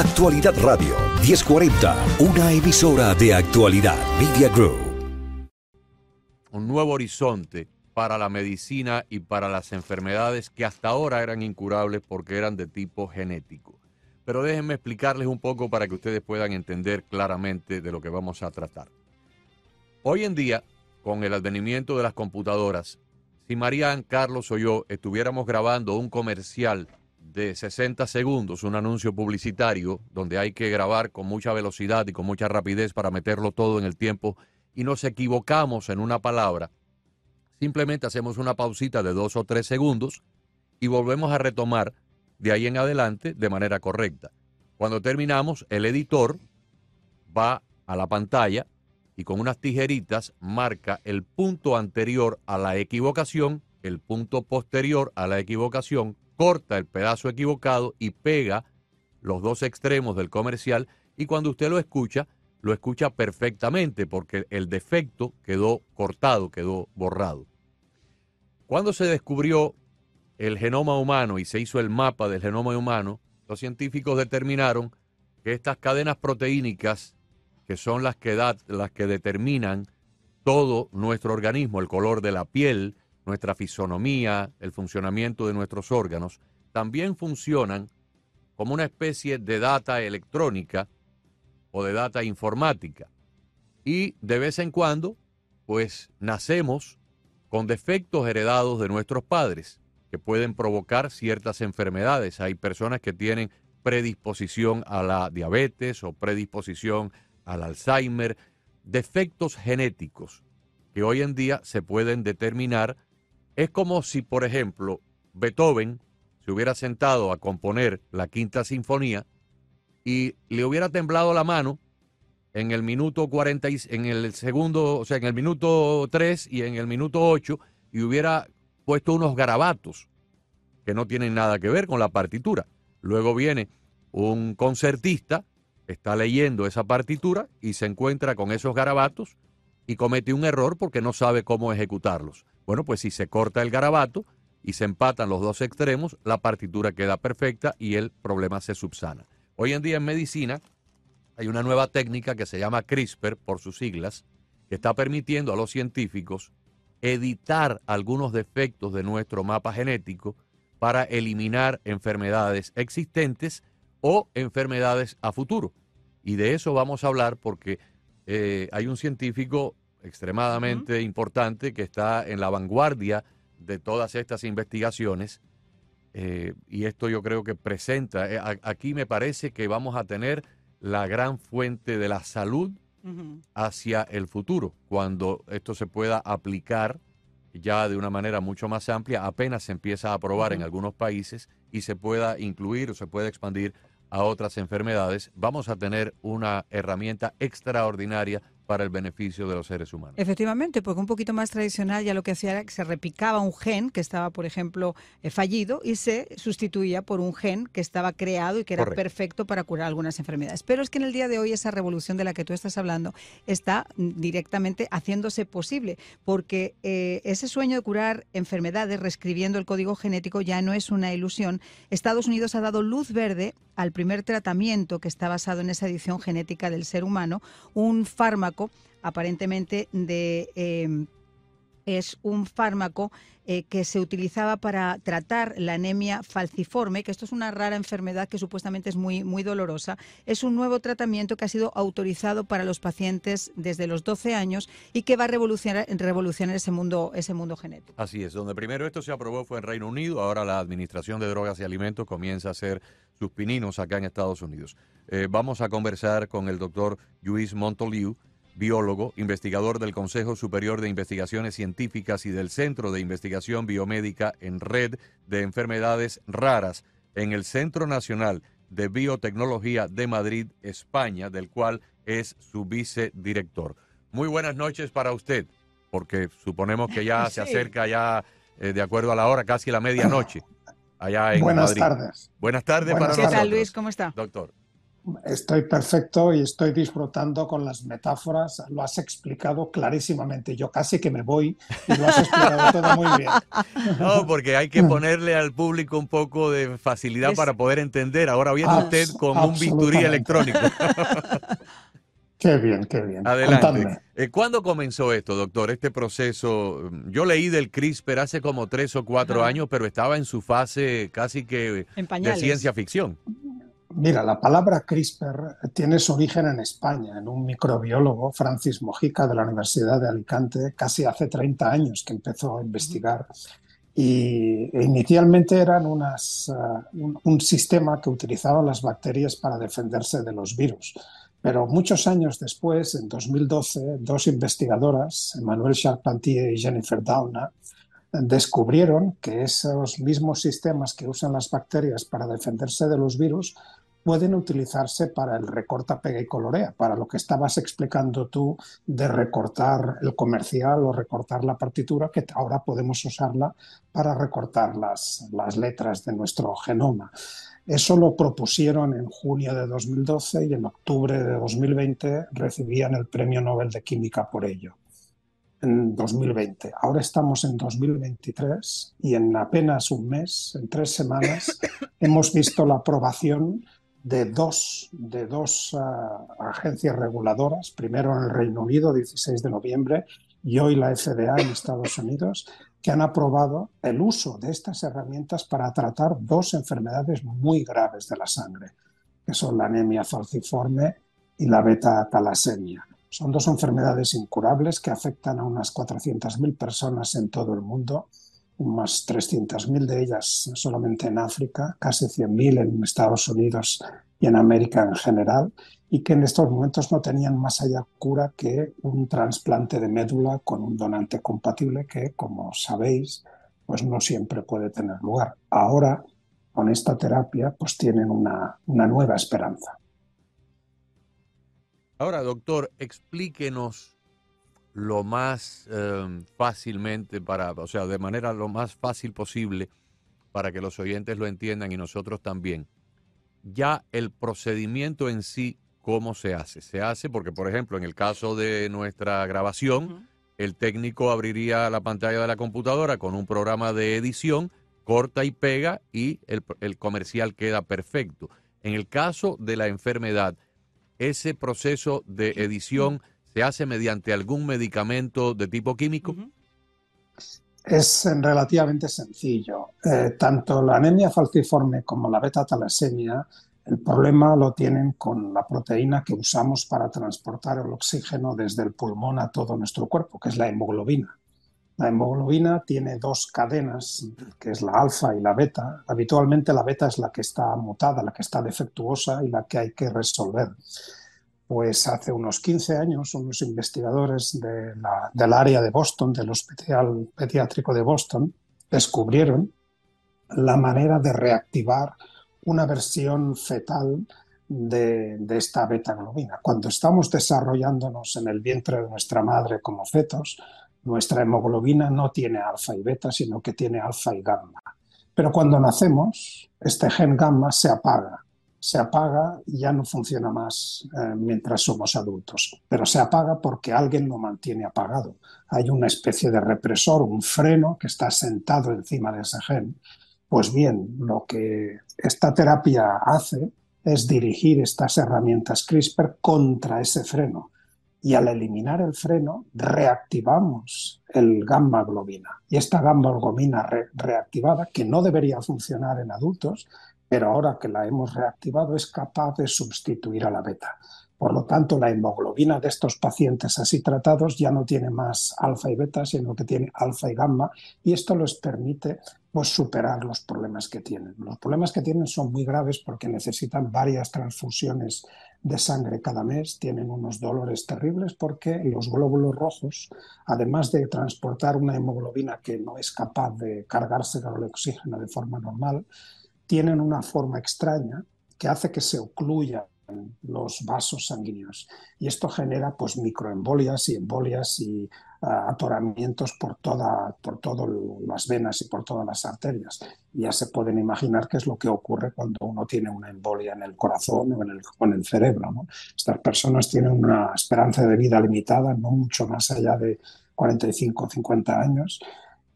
Actualidad Radio 1040, una emisora de actualidad Media Group. Un nuevo horizonte para la medicina y para las enfermedades que hasta ahora eran incurables porque eran de tipo genético. Pero déjenme explicarles un poco para que ustedes puedan entender claramente de lo que vamos a tratar. Hoy en día, con el advenimiento de las computadoras, si Marían, Carlos o yo estuviéramos grabando un comercial de 60 segundos, un anuncio publicitario, donde hay que grabar con mucha velocidad y con mucha rapidez para meterlo todo en el tiempo, y nos equivocamos en una palabra, simplemente hacemos una pausita de dos o tres segundos y volvemos a retomar de ahí en adelante de manera correcta. Cuando terminamos, el editor va a la pantalla y con unas tijeritas marca el punto anterior a la equivocación, el punto posterior a la equivocación, corta el pedazo equivocado y pega los dos extremos del comercial y cuando usted lo escucha, lo escucha perfectamente porque el defecto quedó cortado, quedó borrado. Cuando se descubrió el genoma humano y se hizo el mapa del genoma humano, los científicos determinaron que estas cadenas proteínicas, que son las que, las que determinan todo nuestro organismo, el color de la piel, nuestra fisonomía, el funcionamiento de nuestros órganos, también funcionan como una especie de data electrónica o de data informática. Y de vez en cuando, pues nacemos con defectos heredados de nuestros padres que pueden provocar ciertas enfermedades. Hay personas que tienen predisposición a la diabetes o predisposición al Alzheimer, defectos genéticos que hoy en día se pueden determinar es como si, por ejemplo, Beethoven se hubiera sentado a componer la quinta sinfonía y le hubiera temblado la mano en el minuto 40 en el segundo, o sea, en el minuto 3 y en el minuto 8 y hubiera puesto unos garabatos que no tienen nada que ver con la partitura. Luego viene un concertista, está leyendo esa partitura y se encuentra con esos garabatos y comete un error porque no sabe cómo ejecutarlos. Bueno, pues si se corta el garabato y se empatan los dos extremos, la partitura queda perfecta y el problema se subsana. Hoy en día en medicina hay una nueva técnica que se llama CRISPR, por sus siglas, que está permitiendo a los científicos editar algunos defectos de nuestro mapa genético para eliminar enfermedades existentes o enfermedades a futuro. Y de eso vamos a hablar porque eh, hay un científico extremadamente importante que está en la vanguardia de todas estas investigaciones. Eh, y esto yo creo que presenta, eh, aquí me parece que vamos a tener la gran fuente de la salud hacia el futuro, cuando esto se pueda aplicar ya de una manera mucho más amplia, apenas se empieza a aprobar en algunos países y se pueda incluir o se pueda expandir a otras enfermedades, vamos a tener una herramienta extraordinaria para el beneficio de los seres humanos. Efectivamente, porque un poquito más tradicional ya lo que hacía era que se repicaba un gen que estaba, por ejemplo, eh, fallido y se sustituía por un gen que estaba creado y que era perfecto para curar algunas enfermedades. Pero es que en el día de hoy esa revolución de la que tú estás hablando está directamente haciéndose posible, porque eh, ese sueño de curar enfermedades reescribiendo el código genético ya no es una ilusión. Estados Unidos ha dado luz verde al primer tratamiento que está basado en esa edición genética del ser humano, un fármaco aparentemente de... Em, es un fármaco eh, que se utilizaba para tratar la anemia falciforme, que esto es una rara enfermedad que supuestamente es muy, muy dolorosa. Es un nuevo tratamiento que ha sido autorizado para los pacientes desde los 12 años y que va a revolucionar, revolucionar ese, mundo, ese mundo genético. Así es, donde primero esto se aprobó fue en Reino Unido, ahora la Administración de Drogas y Alimentos comienza a hacer sus pininos acá en Estados Unidos. Eh, vamos a conversar con el doctor Luis Montoliu biólogo, investigador del Consejo Superior de Investigaciones Científicas y del Centro de Investigación Biomédica en Red de Enfermedades Raras en el Centro Nacional de Biotecnología de Madrid, España, del cual es su vicedirector. Muy buenas noches para usted, porque suponemos que ya se acerca ya, eh, de acuerdo a la hora, casi la medianoche, allá en Buenas tardes. Buenas tardes para ¿Qué tal, Luis? ¿Cómo está? Doctor. Estoy perfecto y estoy disfrutando con las metáforas. Lo has explicado clarísimamente. Yo casi que me voy y lo has explicado todo muy bien. No, porque hay que ponerle al público un poco de facilidad para poder entender. Ahora viene usted con un bisturí electrónico. Qué bien, qué bien. Adelante. Eh, ¿Cuándo comenzó esto, doctor, este proceso? Yo leí del CRISPR hace como tres o cuatro años, pero estaba en su fase casi que de ciencia ficción. Mira, la palabra CRISPR tiene su origen en España, en un microbiólogo, Francis Mojica, de la Universidad de Alicante, casi hace 30 años que empezó a investigar. Y inicialmente eran unas, uh, un, sistema que utilizaban las bacterias para defenderse de los virus. Pero muchos años después, en 2012, dos investigadoras, Emmanuel Charpentier y Jennifer Doudna, descubrieron que esos mismos sistemas que usan las bacterias para defenderse de los virus pueden utilizarse para el recorta, pega y colorea, para lo que estabas explicando tú de recortar el comercial o recortar la partitura, que ahora podemos usarla para recortar las, las letras de nuestro genoma. Eso lo propusieron en junio de 2012 y en octubre de 2020 recibían el Premio Nobel de Química por ello. En 2020. Ahora estamos en 2023 y en apenas un mes, en tres semanas, hemos visto la aprobación de dos, de dos ah, agencias reguladoras, primero en el Reino Unido, 16 de noviembre, y hoy la FDA en Estados Unidos, que han aprobado el uso de estas herramientas para tratar dos enfermedades muy graves de la sangre, que son la anemia falciforme y la beta-talasemia. Son dos enfermedades incurables que afectan a unas 400.000 personas en todo el mundo unas 300.000 de ellas solamente en África, casi 100.000 en Estados Unidos y en América en general, y que en estos momentos no tenían más allá cura que un trasplante de médula con un donante compatible que, como sabéis, pues no siempre puede tener lugar. Ahora, con esta terapia, pues tienen una, una nueva esperanza. Ahora, doctor, explíquenos lo más em, fácilmente para, o sea, de manera lo más fácil posible para que los oyentes lo entiendan y nosotros también. Ya el procedimiento en sí, ¿cómo se hace? Se hace porque, por ejemplo, en el caso de nuestra grabación, el técnico abriría la pantalla de la computadora con un programa de edición, corta y pega y el, el comercial queda perfecto. En el caso de la enfermedad, ese proceso de edición se hace mediante algún medicamento de tipo químico? Es relativamente sencillo. Eh, tanto la anemia falciforme como la beta-talasemia, el problema lo tienen con la proteína que usamos para transportar el oxígeno desde el pulmón a todo nuestro cuerpo, que es la hemoglobina. La hemoglobina tiene dos cadenas, que es la alfa y la beta. Habitualmente la beta es la que está mutada, la que está defectuosa y la que hay que resolver pues hace unos 15 años unos investigadores del área de Boston, del Hospital Pediátrico de Boston, descubrieron la manera de reactivar una versión fetal de, esta beta-globina. Cuando estamos desarrollándonos en el vientre de nuestra madre como fetos, nuestra hemoglobina no tiene alfa y beta, sino que tiene alfa y gamma. Pero cuando nacemos, este gen gamma se apaga se apaga y ya no funciona más eh, mientras somos adultos, pero se apaga porque alguien lo mantiene apagado. Hay una especie de represor, un freno que está sentado encima de ese gen. Pues bien, lo que esta terapia hace es dirigir estas herramientas CRISPR contra ese freno. Y al eliminar el freno, reactivamos el gamma globina. Y esta gamma globina reactivada, que no debería funcionar en adultos, pero ahora que la hemos reactivado es capaz de sustituir a la beta. Por lo tanto, la hemoglobina de estos pacientes así tratados ya no tiene más alfa y beta, sino que tiene alfa y gamma, y esto les permite pues, superar los problemas que tienen. Los problemas que tienen son muy graves porque necesitan varias transfusiones de sangre cada mes, tienen unos dolores terribles porque los glóbulos rojos, además de transportar una hemoglobina que no es capaz de cargarse con el oxígeno de forma normal, tienen una forma extraña que hace que se ocluya los vasos sanguíneos. Y esto genera pues microembolias y embolias y atoramientos por, toda, por todas las venas y por todas las arterias. Ya se pueden imaginar qué es lo que ocurre cuando uno tiene una embolia en el corazón o en el, en el cerebro. Estas personas tienen una esperanza de vida limitada, no mucho más allá de 45 o 50 años.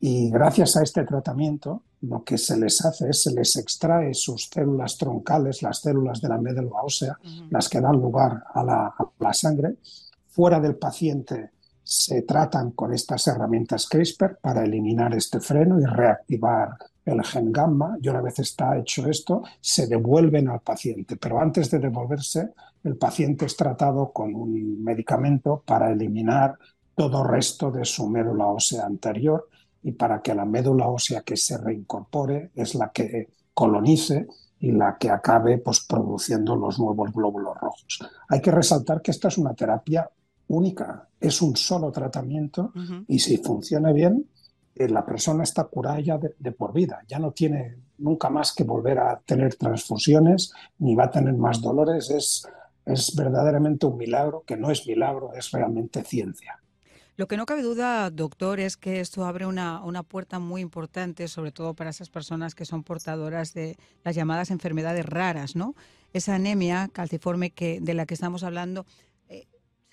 Y gracias a este tratamiento, lo que se les hace es se les extrae sus células troncales, las células de la médula ósea, las que dan lugar a la, a la sangre, fuera del paciente se tratan con estas herramientas CRISPR para eliminar este freno y reactivar el gen gamma y una vez está hecho esto, se devuelven al paciente. Pero antes de devolverse, el paciente es tratado con un medicamento para eliminar todo resto de su médula ósea anterior y para que la médula ósea que se reincorpore es la que colonice y la que acabe pues, produciendo los nuevos glóbulos rojos. Hay que resaltar que esta es una terapia única, es un solo tratamiento y si funciona bien, eh, la persona está curada ya de, por vida, ya no tiene nunca más que volver a tener transfusiones ni va a tener más dolores, es, es verdaderamente un milagro, que no es milagro, es realmente ciencia. Lo que no cabe duda, doctor, es que esto abre una, una, puerta muy importante, sobre todo para esas personas que son portadoras de las llamadas enfermedades raras, ¿no? Esa anemia calciforme que, de la que estamos hablando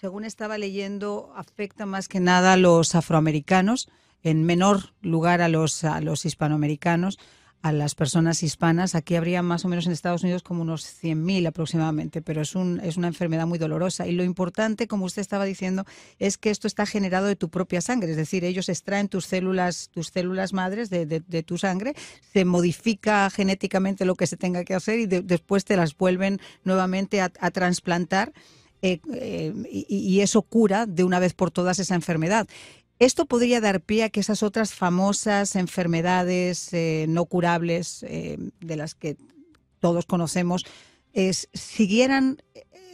según estaba leyendo, afecta más que nada a los afroamericanos, en menor lugar a los, a los hispanoamericanos, a las personas hispanas. Aquí habría más o menos en Estados Unidos como unos 100.000 aproximadamente, pero es, un, es una enfermedad muy dolorosa. Y lo importante, como usted estaba diciendo, es que esto está generado de tu propia sangre, es decir, ellos extraen tus células, tus células madres de, de, tu sangre, se modifica genéticamente lo que se tenga que hacer y después te las vuelven nuevamente a, a trasplantar eh, eh, y, eso cura de una vez por todas esa enfermedad. Esto podría dar pie a que esas otras famosas enfermedades eh, no curables de las que todos conocemos siguieran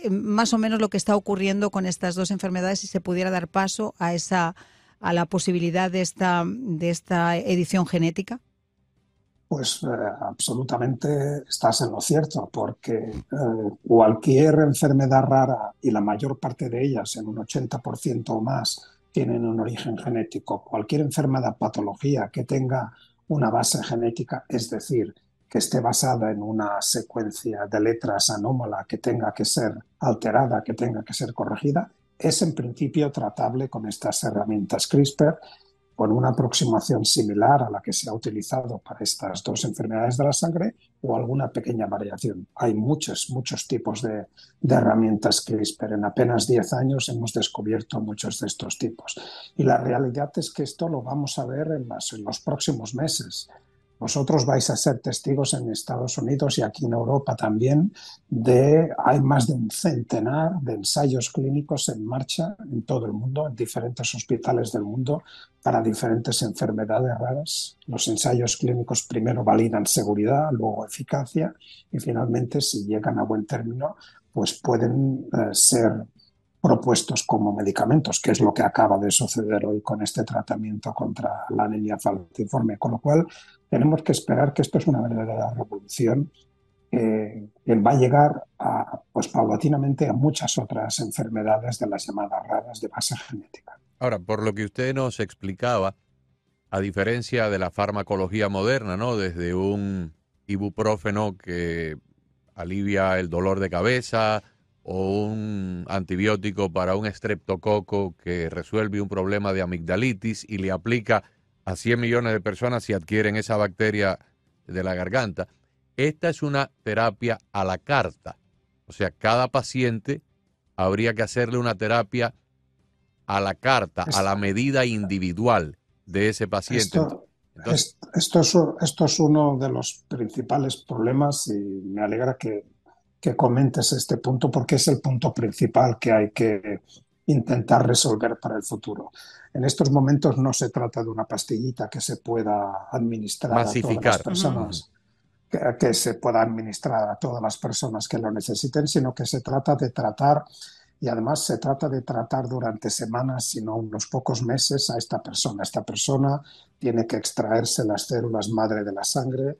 más o menos lo que está ocurriendo con estas dos enfermedades y se pudiera dar paso a esa a la posibilidad de esta de esta edición genética pues eh, absolutamente estás en lo cierto, porque eh, cualquier enfermedad rara, y la mayor parte de ellas, en un 80% o más, tienen un origen genético, cualquier enfermedad, patología que tenga una base genética, es decir, que esté basada en una secuencia de letras anómala que tenga que ser alterada, que tenga que ser corregida, es en principio tratable con estas herramientas CRISPR con una aproximación similar a la que se ha utilizado para estas dos enfermedades de la sangre o alguna pequeña variación. Hay muchos, muchos tipos de, herramientas CRISPR. En apenas 10 años hemos descubierto muchos de estos tipos. Y la realidad es que esto lo vamos a ver en, en los próximos meses. Vosotros vais a ser testigos en Estados Unidos y aquí en Europa también de hay más de un centenar de ensayos clínicos en marcha en todo el mundo, en diferentes hospitales del mundo para diferentes enfermedades raras. Los ensayos clínicos primero validan seguridad, luego eficacia y finalmente si llegan a buen término pues pueden eh, ser propuestos como medicamentos, que es lo que acaba de suceder hoy con este tratamiento contra la anemia falciforme. Con lo cual, tenemos que esperar que esto es una verdadera revolución que va a llegar a, pues, paulatinamente a muchas otras enfermedades de las llamadas raras de base genética. Ahora, por lo que usted nos explicaba, a diferencia de la farmacología moderna, ¿no? Desde un ibuprofeno que alivia el dolor de cabeza, o un antibiótico para un estreptococo que resuelve un problema de amigdalitis y le aplica a 100 millones de personas si adquieren esa bacteria de la garganta. Esta es una terapia a la carta. O sea, cada paciente habría que hacerle una terapia a la carta, a la medida individual de ese paciente. esto, es, esto es uno de los principales problemas y me alegra que que comentes este punto porque es el punto principal que hay que intentar resolver para el futuro. En estos momentos no se trata de una pastillita que se pueda administrar a todas las personas, que, se pueda administrar a todas las personas que lo necesiten, sino que se trata de tratar y además se trata de tratar durante semanas, sino unos pocos meses a esta persona. Esta persona tiene que extraerse las células madre de la sangre,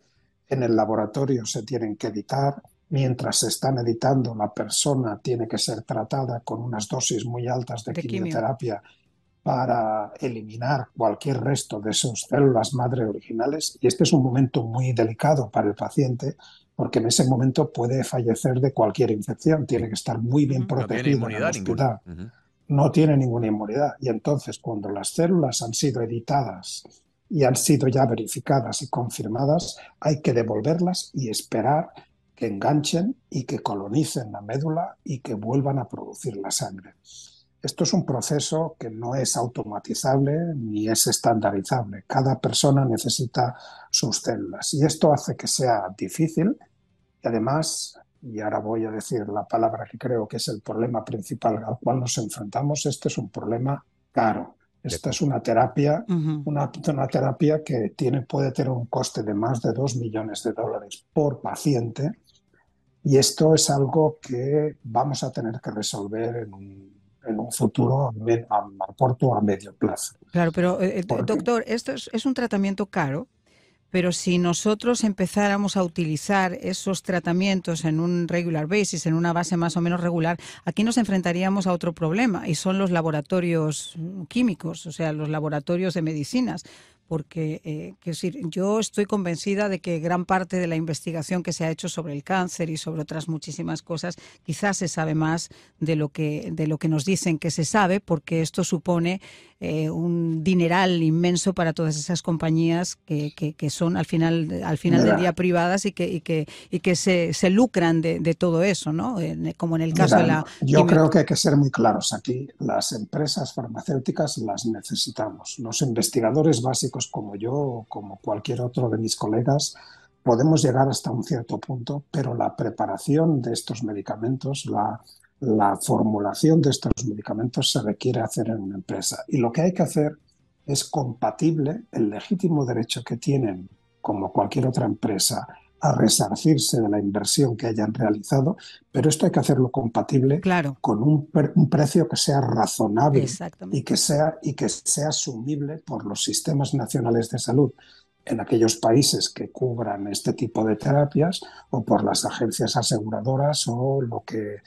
en el laboratorio se tienen que editar, mientras se están editando, la persona tiene que ser tratada con unas dosis muy altas de, quimioterapia para eliminar cualquier resto de sus células madre originales. Y este es un momento muy delicado para el paciente porque en ese momento puede fallecer de cualquier infección. Tiene que estar muy bien protegido no en el hospital. No tiene ninguna inmunidad. Y entonces, cuando las células han sido editadas y han sido ya verificadas y confirmadas, hay que devolverlas y esperar que enganchen y que colonicen la médula y que vuelvan a producir la sangre. Esto es un proceso que no es automatizable ni es estandarizable. Cada persona necesita sus células y esto hace que sea difícil y además, y ahora voy a decir la palabra que creo que es el problema principal al cual nos enfrentamos, este es un problema caro. Esta es una terapia, una, una, terapia que tiene, puede tener un coste de más de 2 millones de dólares por paciente y esto es algo que vamos a tener que resolver en un en un futuro a, corto o a medio plazo. Claro, pero eh, eh, doctor, esto es, un tratamiento caro, pero si nosotros empezáramos a utilizar esos tratamientos en un regular basis, en una base más o menos regular, aquí nos enfrentaríamos a otro problema y son los laboratorios químicos, o sea, los laboratorios de medicinas porque eh, decir, yo estoy convencida de que gran parte de la investigación que se ha hecho sobre el cáncer y sobre otras muchísimas cosas, quizás se sabe más de lo que, de lo que nos dicen que se sabe, porque esto supone eh, un dineral inmenso para todas esas compañías que, que, son al final, al final del día privadas y que, y que, y que se, se lucran de, de, todo eso, ¿no? como en el caso de la... Yo creo que hay que ser muy claros aquí. Las empresas farmacéuticas las necesitamos. Los investigadores básicos como yo o como cualquier otro de mis colegas podemos llegar hasta un cierto punto, pero la preparación de estos medicamentos, la la formulación de estos medicamentos se requiere hacer en una empresa. Y lo que hay que hacer es compatible el legítimo derecho que tienen, como cualquier otra empresa, a resarcirse de la inversión que hayan realizado, pero esto hay que hacerlo compatible con un, precio que sea razonable y que sea, y que sea asumible por los sistemas nacionales de salud en aquellos países que cubran este tipo de terapias o por las agencias aseguradoras o lo que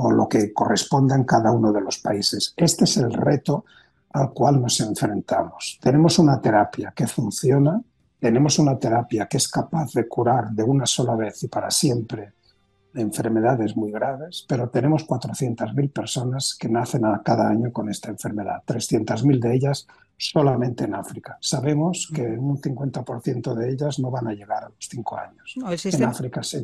o lo que corresponda en cada uno de los países. Este es el reto al cual nos enfrentamos. Tenemos una terapia que funciona, tenemos una terapia que es capaz de curar de una sola vez y para siempre enfermedades muy graves, pero tenemos 400.000 personas que nacen cada año con esta enfermedad, 300.000 de ellas solamente en África. Sabemos que un 50% de ellas no van a llegar a los 5 años. En África se,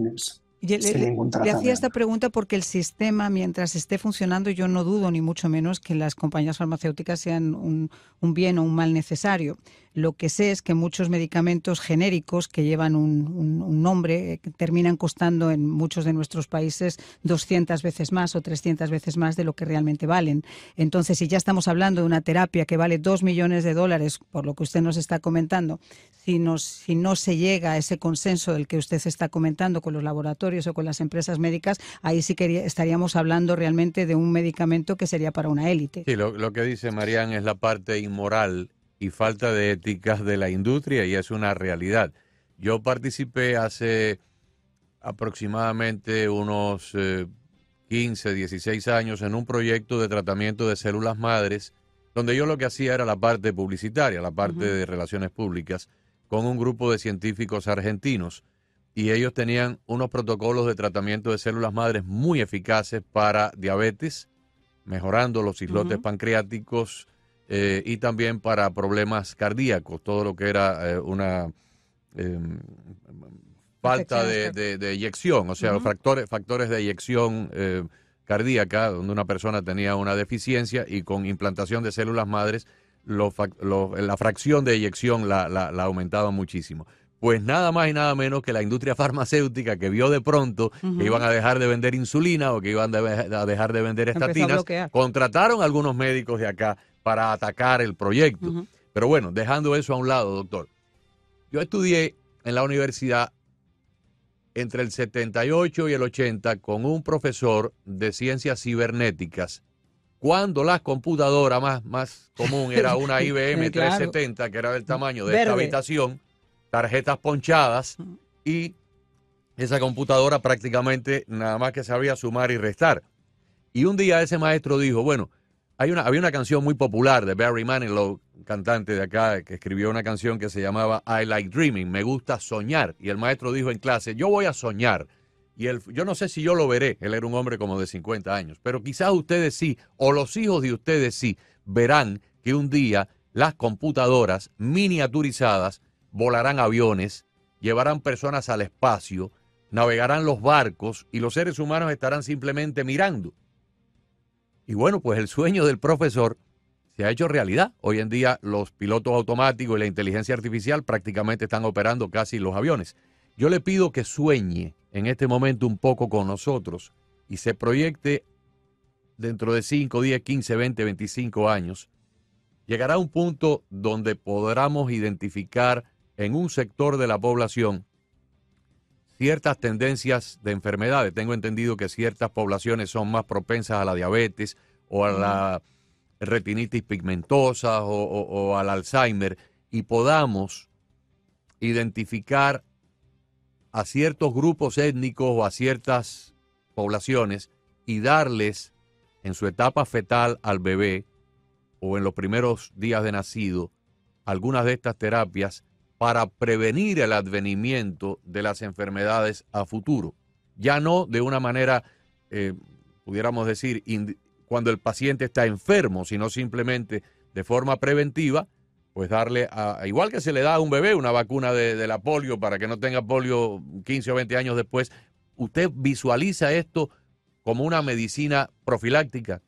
le, hacía esta pregunta porque el sistema, mientras esté funcionando, yo no dudo ni mucho menos que las compañías farmacéuticas sean un, un bien o un mal necesario. Lo que sé es que muchos medicamentos genéricos que llevan un, nombre eh, terminan costando en muchos de nuestros países 200 veces más o 300 veces más de lo que realmente valen. Entonces, si ya estamos hablando de una terapia que vale 2 millones de dólares, por lo que usted nos está comentando, si, si no se llega a ese consenso del que usted está comentando con los laboratorios o con las empresas médicas, ahí sí estaríamos hablando realmente de un medicamento que sería para una élite. Sí, lo, lo que dice Marían es la parte inmoral y falta de éticas de la industria y es una realidad. Yo participé hace aproximadamente unos 15, eh, 16 años en un proyecto de tratamiento de células madres, donde yo lo que hacía era la parte publicitaria, la parte de relaciones públicas, con un grupo de científicos argentinos. Y ellos tenían unos protocolos de tratamiento de células madres muy eficaces para diabetes, mejorando los islotes pancreáticos, eh, y también para problemas cardíacos, todo lo que era eh, una em, falta de, de, eyección, o sea, los factores, factores de eyección eh, cardíaca, donde una persona tenía una deficiencia y con implantación de células madres, la fracción de eyección la, la, aumentaba muchísimo. Pues nada más y nada menos que la industria farmacéutica que vio de pronto que iban a dejar de vender insulina o que iban a dejar de vender estatinas, contrataron a algunos médicos de acá para atacar el proyecto. Pero bueno, dejando eso a un lado, doctor. Yo estudié en la universidad entre el 78 y el 80 con un profesor de ciencias cibernéticas, cuando la computadora más, más común era una IBM 370, que era del tamaño de esta habitación, tarjetas ponchadas y esa computadora prácticamente nada más que sabía sumar y restar. Y un día ese maestro dijo, bueno, hay una, había una canción muy popular de Barry Manilow, cantante de acá, que escribió una canción que se llamaba I Like Dreaming, me gusta soñar. Y el maestro dijo en clase, yo voy a soñar. Y él, yo no sé si yo lo veré, él era un hombre como de 50 años, pero quizás ustedes sí, o los hijos de ustedes sí, verán que un día las computadoras miniaturizadas volarán aviones, llevarán personas al espacio, navegarán los barcos y los seres humanos estarán simplemente mirando. Y bueno, pues el sueño del profesor se ha hecho realidad. Hoy en día los pilotos automáticos y la inteligencia artificial prácticamente están operando casi los aviones. Yo le pido que sueñe en este momento un poco con nosotros y se proyecte dentro de 5, 10, 15, 20, 25 años. Llegará un punto donde podamos identificar en un sector de la población ciertas tendencias de enfermedades. Tengo entendido que ciertas poblaciones son más propensas a la diabetes o a la retinitis pigmentosa o, al Alzheimer y podamos identificar a ciertos grupos étnicos o a ciertas poblaciones y darles en su etapa fetal al bebé o en los primeros días de nacido algunas de estas terapias para prevenir el advenimiento de las enfermedades a futuro. Ya no de una manera, eh, pudiéramos decir, cuando el paciente está enfermo, sino simplemente de forma preventiva, pues darle, a, igual que se le da a un bebé una vacuna de, la polio para que no tenga polio 15 o 20 años después, ¿usted visualiza esto como una medicina profiláctica?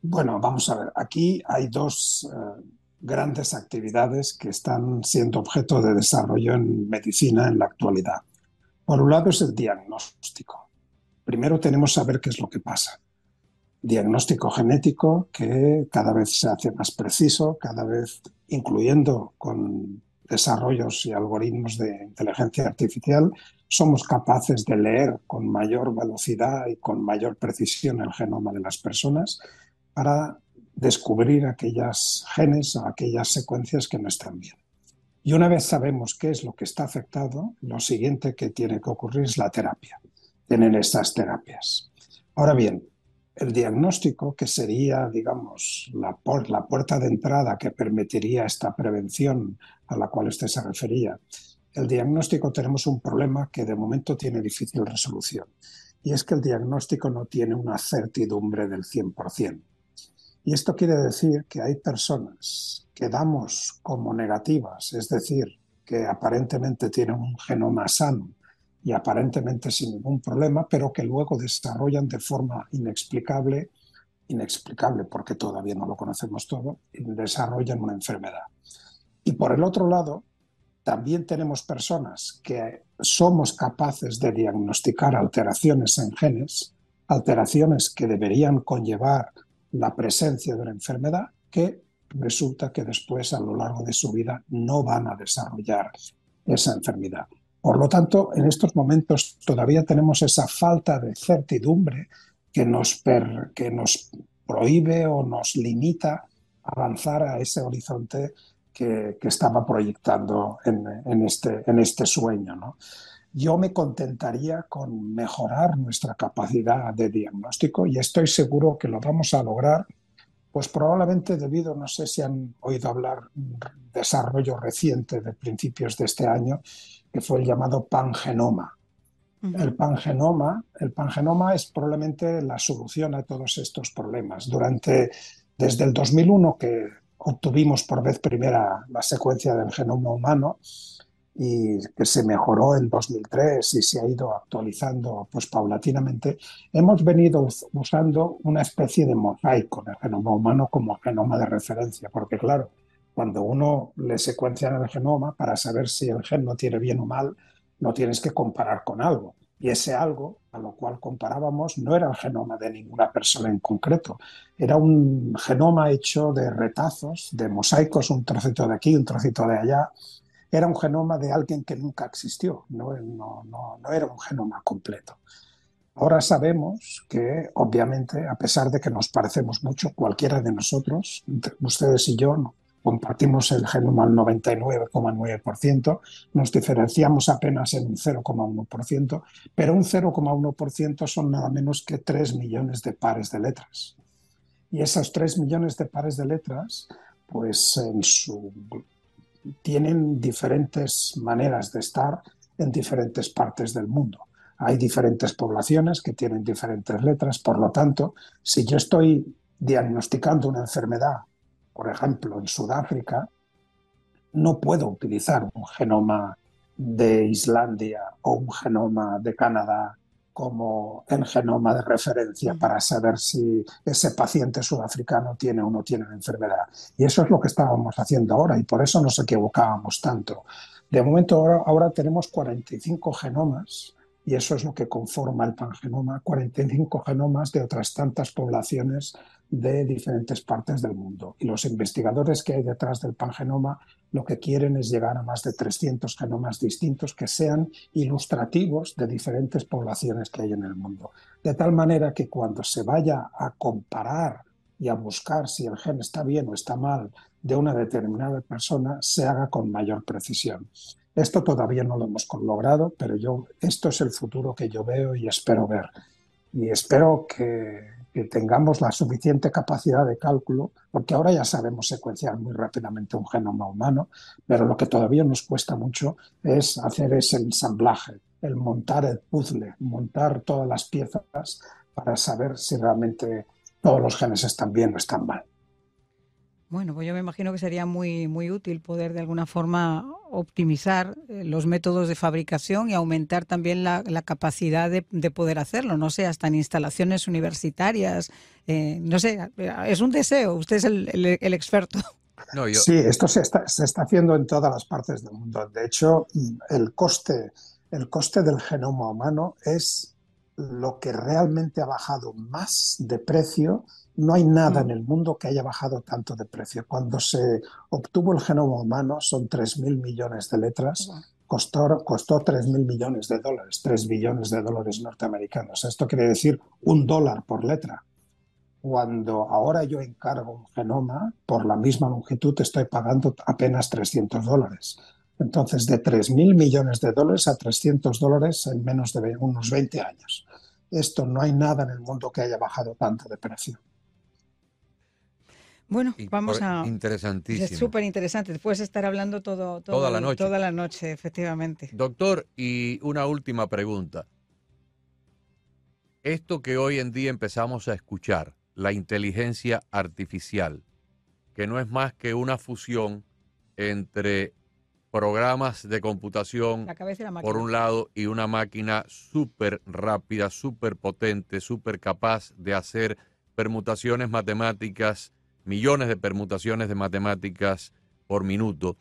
Bueno, vamos a ver, aquí hay dos eh, grandes actividades que están siendo objeto de desarrollo en medicina en la actualidad. Por un lado es el diagnóstico. Primero tenemos saber qué es lo que pasa. Diagnóstico genético que cada vez se hace más preciso, cada vez incluyendo con desarrollos y algoritmos de inteligencia artificial, somos capaces de leer con mayor velocidad y con mayor precisión el genoma de las personas para descubrir aquellas genes o aquellas secuencias que no están bien. Y una vez sabemos qué es lo que está afectado, lo siguiente que tiene que ocurrir es la terapia. Tienen estas terapias. Ahora bien, el diagnóstico, que sería, digamos, la, la puerta de entrada que permitiría esta prevención a la cual usted se refería, el diagnóstico tenemos un problema que de momento tiene difícil resolución. Y es que el diagnóstico no tiene una certidumbre del 100%. Y esto quiere decir que hay personas que damos como negativas, es decir, que aparentemente tienen un genoma sano y aparentemente sin ningún problema, pero que luego desarrollan de forma inexplicable, inexplicable porque todavía no lo conocemos todo, desarrollan una enfermedad. Y por el otro lado, también tenemos personas que somos capaces de diagnosticar alteraciones en genes, alteraciones que deberían conllevar la presencia de una enfermedad que resulta que después a lo largo de su vida no van a desarrollar esa enfermedad. Por lo tanto, en estos momentos todavía tenemos esa falta de certidumbre que nos, que nos prohíbe o nos limita avanzar a ese horizonte que, estaba proyectando en, en, este, en este sueño. ¿no? Yo me contentaría con mejorar nuestra capacidad de diagnóstico y estoy seguro que lo vamos a lograr, pues probablemente debido, no sé si han oído hablar, un desarrollo reciente de principios de este año, que fue el llamado pangenoma. El pangenoma, el pangenoma es probablemente la solución a todos estos problemas. Durante, desde el 2001 que obtuvimos por vez primera la secuencia del genoma humano, y que se mejoró en 2003 y se ha ido actualizando pues paulatinamente, hemos venido usando una especie de mosaico el genoma humano como genoma de referencia, porque claro, cuando uno le secuencia el genoma para saber si el gen no tiene bien o mal, lo tienes que comparar con algo. Y ese algo a lo cual comparábamos no era el genoma de ninguna persona en concreto, era un genoma hecho de retazos, de mosaicos, un trocito de aquí, un trocito de allá, era un genoma de alguien que nunca existió, no, no, era un genoma completo. Ahora sabemos que, obviamente, a pesar de que nos parecemos mucho, cualquiera de nosotros, ustedes y yo, compartimos el genoma al 99,9%, nos diferenciamos apenas en un 0,1%, pero un 0,1% son nada menos que 3 millones de pares de letras. Y esos 3 millones de pares de letras, pues en su, tienen diferentes maneras de estar en diferentes partes del mundo. Hay diferentes poblaciones que tienen diferentes letras, por lo tanto, si yo estoy diagnosticando una enfermedad, por ejemplo, en Sudáfrica, no puedo utilizar un genoma de Islandia o un genoma de Canadá como el genoma de referencia para saber si ese paciente sudafricano tiene o no tiene la enfermedad. Y eso es lo que estábamos haciendo ahora y por eso nos equivocábamos tanto. De momento ahora, ahora tenemos 45 genomas y eso es lo que conforma el pangenoma, 45 genomas de otras tantas poblaciones de diferentes partes del mundo. Y los investigadores que hay detrás del pangenoma lo que quieren es llegar a más de 300 genomas distintos que sean ilustrativos de diferentes poblaciones que hay en el mundo. De tal manera que cuando se vaya a comparar y a buscar si el gen está bien o está mal de una determinada persona, se haga con mayor precisión. Esto todavía no lo hemos logrado, pero yo, esto es el futuro que yo veo y espero ver. Y espero que, que tengamos la suficiente capacidad de cálculo, porque ahora ya sabemos secuenciar muy rápidamente un genoma humano, pero lo que todavía nos cuesta mucho es hacer ese ensamblaje, el montar el puzzle, montar todas las piezas para saber si realmente todos los genes están bien o están mal. Bueno, pues yo me imagino que sería muy, muy útil poder de alguna forma optimizar eh, los métodos de fabricación y aumentar también la, capacidad de, poder hacerlo, no sé, hasta en instalaciones universitarias, eh, no sé, es un deseo, usted es el, experto. Sí, esto se está, se está haciendo en todas las partes del mundo. De hecho, el coste, el coste del genoma humano es lo que realmente ha bajado más de precio no hay nada en mm. el mundo que haya bajado tanto de precio. Cuando se obtuvo el genoma humano, son 3.000 millones de letras, costó, costó 3.000 millones de dólares, 3 billones de dólares norteamericanos. Esto quiere decir un dólar por letra. Cuando ahora yo encargo un genoma, por la misma longitud estoy pagando apenas 300 dólares. Entonces, de 3.000 millones de dólares a 300 dólares en menos de unos 20 años. Esto no hay nada en el mundo que haya bajado tanto de precio. Bueno, vamos a... Interesantísimo. Es súper interesante. Después estar hablando todo, toda la noche. Toda la noche, efectivamente. Doctor, y una última pregunta. Esto que hoy en día empezamos a escuchar, la inteligencia artificial, que no es más que una fusión entre programas de computación por un lado y una máquina súper rápida, súper potente, súper capaz de hacer permutaciones matemáticas millones de permutaciones de matemáticas por minuto.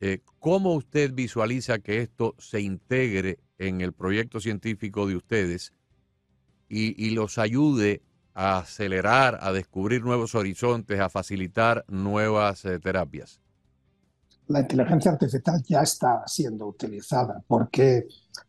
Eh, ¿Cómo usted visualiza que esto se integre en el proyecto científico de ustedes y, los ayude a acelerar, a descubrir nuevos horizontes, a facilitar nuevas eh, terapias? La inteligencia artificial ya está siendo utilizada porque,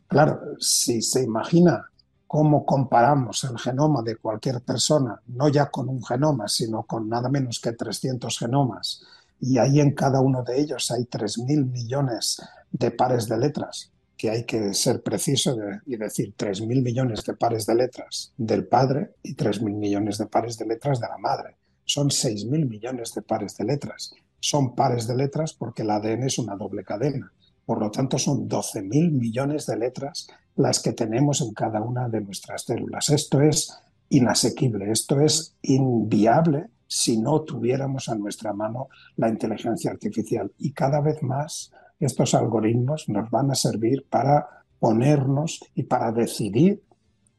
claro, si se imagina cómo comparamos el genoma de cualquier persona, no ya con un genoma, sino con nada menos que 300 genomas, y ahí en cada uno de ellos hay 3.000 millones de pares de letras, que hay que ser preciso y decir 3.000 millones de pares de letras del padre y 3.000 millones de pares de letras de la madre. Son 6.000 millones de pares de letras. Son pares de letras porque el ADN es una doble cadena. Por lo tanto, son 12.000 millones de letras las que tenemos en cada una de nuestras células. Esto es inasequible, esto es inviable si no tuviéramos a nuestra mano la inteligencia artificial. Y cada vez más estos algoritmos nos van a servir para ponernos y para decidir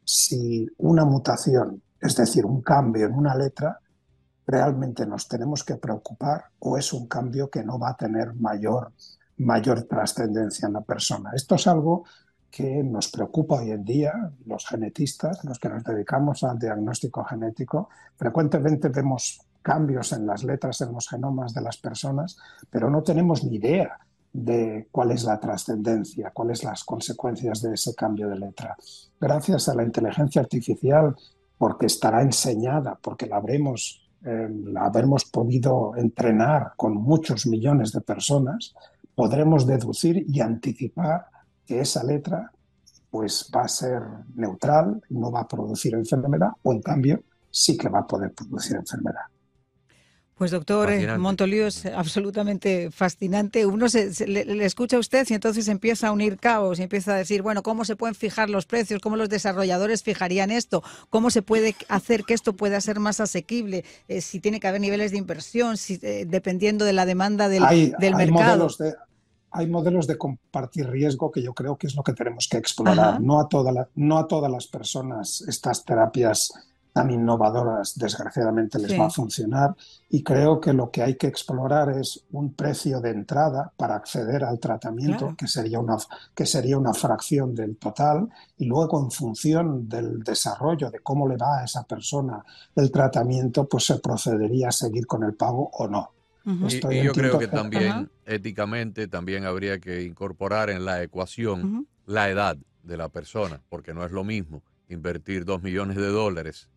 si una mutación, es decir, un cambio en una letra, realmente nos tenemos que preocupar o es un cambio que no va a tener mayor, mayor trascendencia en la persona. Esto es algo que nos preocupa hoy en día, los genetistas, los que nos dedicamos al diagnóstico genético. Frecuentemente vemos cambios en las letras, en los genomas de las personas, pero no tenemos ni idea de cuál es la trascendencia, cuáles las consecuencias de ese cambio de letra. Gracias a la inteligencia artificial, porque estará enseñada, porque la habremos habermos podido entrenar con muchos millones de personas, podremos deducir y anticipar que esa letra pues va a ser neutral, no va a producir enfermedad, o en cambio sí que va a poder producir enfermedad. Pues doctor eh, Montolío es absolutamente fascinante. Uno se, le, escucha a usted y entonces empieza a unir caos y empieza a decir, bueno, ¿cómo se pueden fijar los precios? ¿Cómo los desarrolladores fijarían esto? ¿Cómo se puede hacer que esto pueda ser más asequible? Eh, si tiene que haber niveles de inversión, si, eh, dependiendo de la demanda del, mercado. Hay modelos de compartir riesgo que yo creo que es lo que tenemos que explorar. No a, toda no a todas las personas estas terapias tan innovadoras, desgraciadamente les va a funcionar. Y creo que lo que hay que explorar es un precio de entrada para acceder al tratamiento, que, sería una, que sería una fracción del total, y luego en función del desarrollo, de cómo le va a esa persona el tratamiento, pues se procedería a seguir con el pago o no. Y, yo creo que también éticamente también habría que incorporar en la ecuación la edad de la persona, porque no es lo mismo invertir dos millones de dólares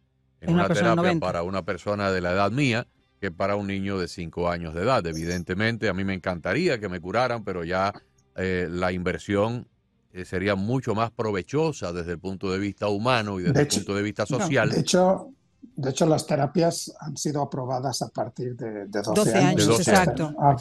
en una, terapia para una persona de la edad mía que para un niño de 5 años de edad. Evidentemente, a mí me encantaría que me curaran, pero ya eh, la inversión eh, sería mucho más provechosa desde el punto de vista humano y desde el punto de vista social. de hecho, de hecho, las terapias han sido aprobadas a partir de, 12, años. exacto. Ah,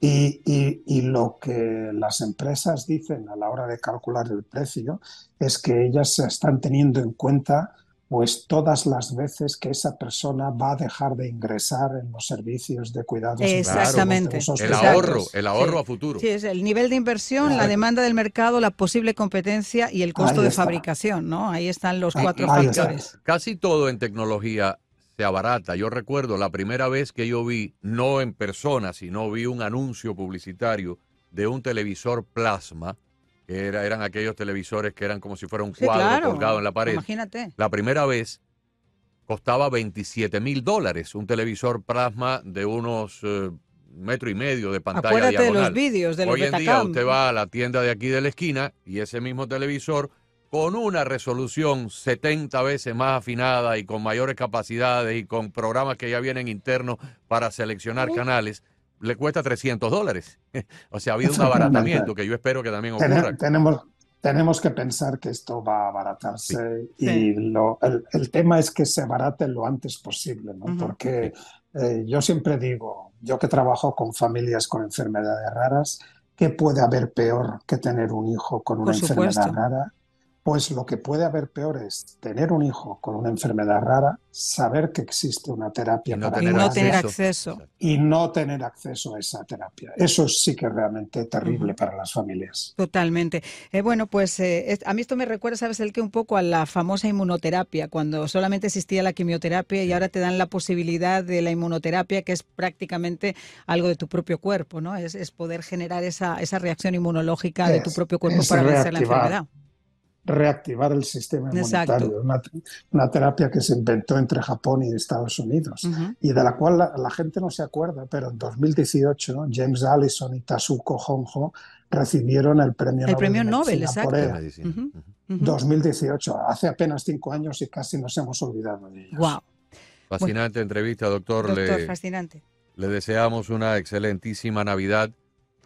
y, y, y, lo que las empresas dicen a la hora de calcular el precio es que ellas están teniendo en cuenta pues todas las veces que esa persona va a dejar de ingresar en los servicios de cuidados Exactamente. el ahorro, el ahorro a futuro. Sí, es el nivel de inversión, la demanda del mercado, la posible competencia y el costo de fabricación, ¿no? Ahí están los cuatro factores. Casi todo en tecnología se abarata. Yo recuerdo la primera vez que yo vi, no en persona, sino vi un anuncio publicitario de un televisor plasma que era, eran aquellos televisores que eran como si fuera un cuadro colgado en la pared. Imagínate. La primera vez costaba 27 mil dólares, un televisor plasma de unos eh, metro y medio de pantalla Acuérdate de los vídeos de Hoy en día usted va a la tienda de aquí de la esquina y ese mismo televisor con una resolución 70 veces más afinada y con mayores capacidades y con programas que ya vienen internos para seleccionar canales, le cuesta 300 dólares. o sea, ha habido un abaratamiento que yo espero que también ocurra. Tenemos, tenemos que pensar que esto va a abaratarse y Lo, el, tema es que se abarate lo antes posible, ¿no? porque eh, yo siempre digo, yo que trabajo con familias con enfermedades raras, ¿qué puede haber peor que tener un hijo con una enfermedad rara? Pues lo que puede haber peor es tener un hijo con una enfermedad rara, saber que existe una terapia para y no tener acceso. Y no tener acceso a esa terapia. Eso sí que es realmente terrible para las familias. Totalmente. Eh, bueno, pues eh, a mí esto me recuerda, ¿sabes el que Un poco a la famosa inmunoterapia, cuando solamente existía la quimioterapia y ahora te dan la posibilidad de la inmunoterapia, que es prácticamente algo de tu propio cuerpo, ¿no? Es, poder generar esa, esa reacción inmunológica de tu propio cuerpo para vencer la enfermedad reactivar el sistema inmunitario. Una, terapia que se inventó entre Japón y Estados Unidos y de la cual la, gente no se acuerda, pero en 2018 James Allison y Tasuko Honjo recibieron el premio el Nobel. Premio Nobel, exacto. 2018, hace apenas cinco años y casi nos hemos olvidado de ellos. Wow. Fascinante entrevista, doctor. Doctor, fascinante. Le deseamos una excelentísima Navidad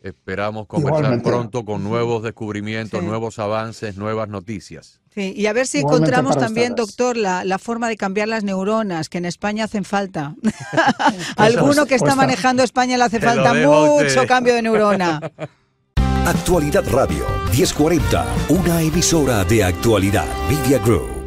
Esperamos conversar pronto con nuevos descubrimientos, nuevos avances, nuevas noticias. Sí, y a ver si encontramos también, doctor, la, la, forma de cambiar las neuronas, que en España hacen falta. Alguno que está manejando España le hace falta mucho cambio de neurona. Actualidad Radio, 1040, una emisora de actualidad, Media Group.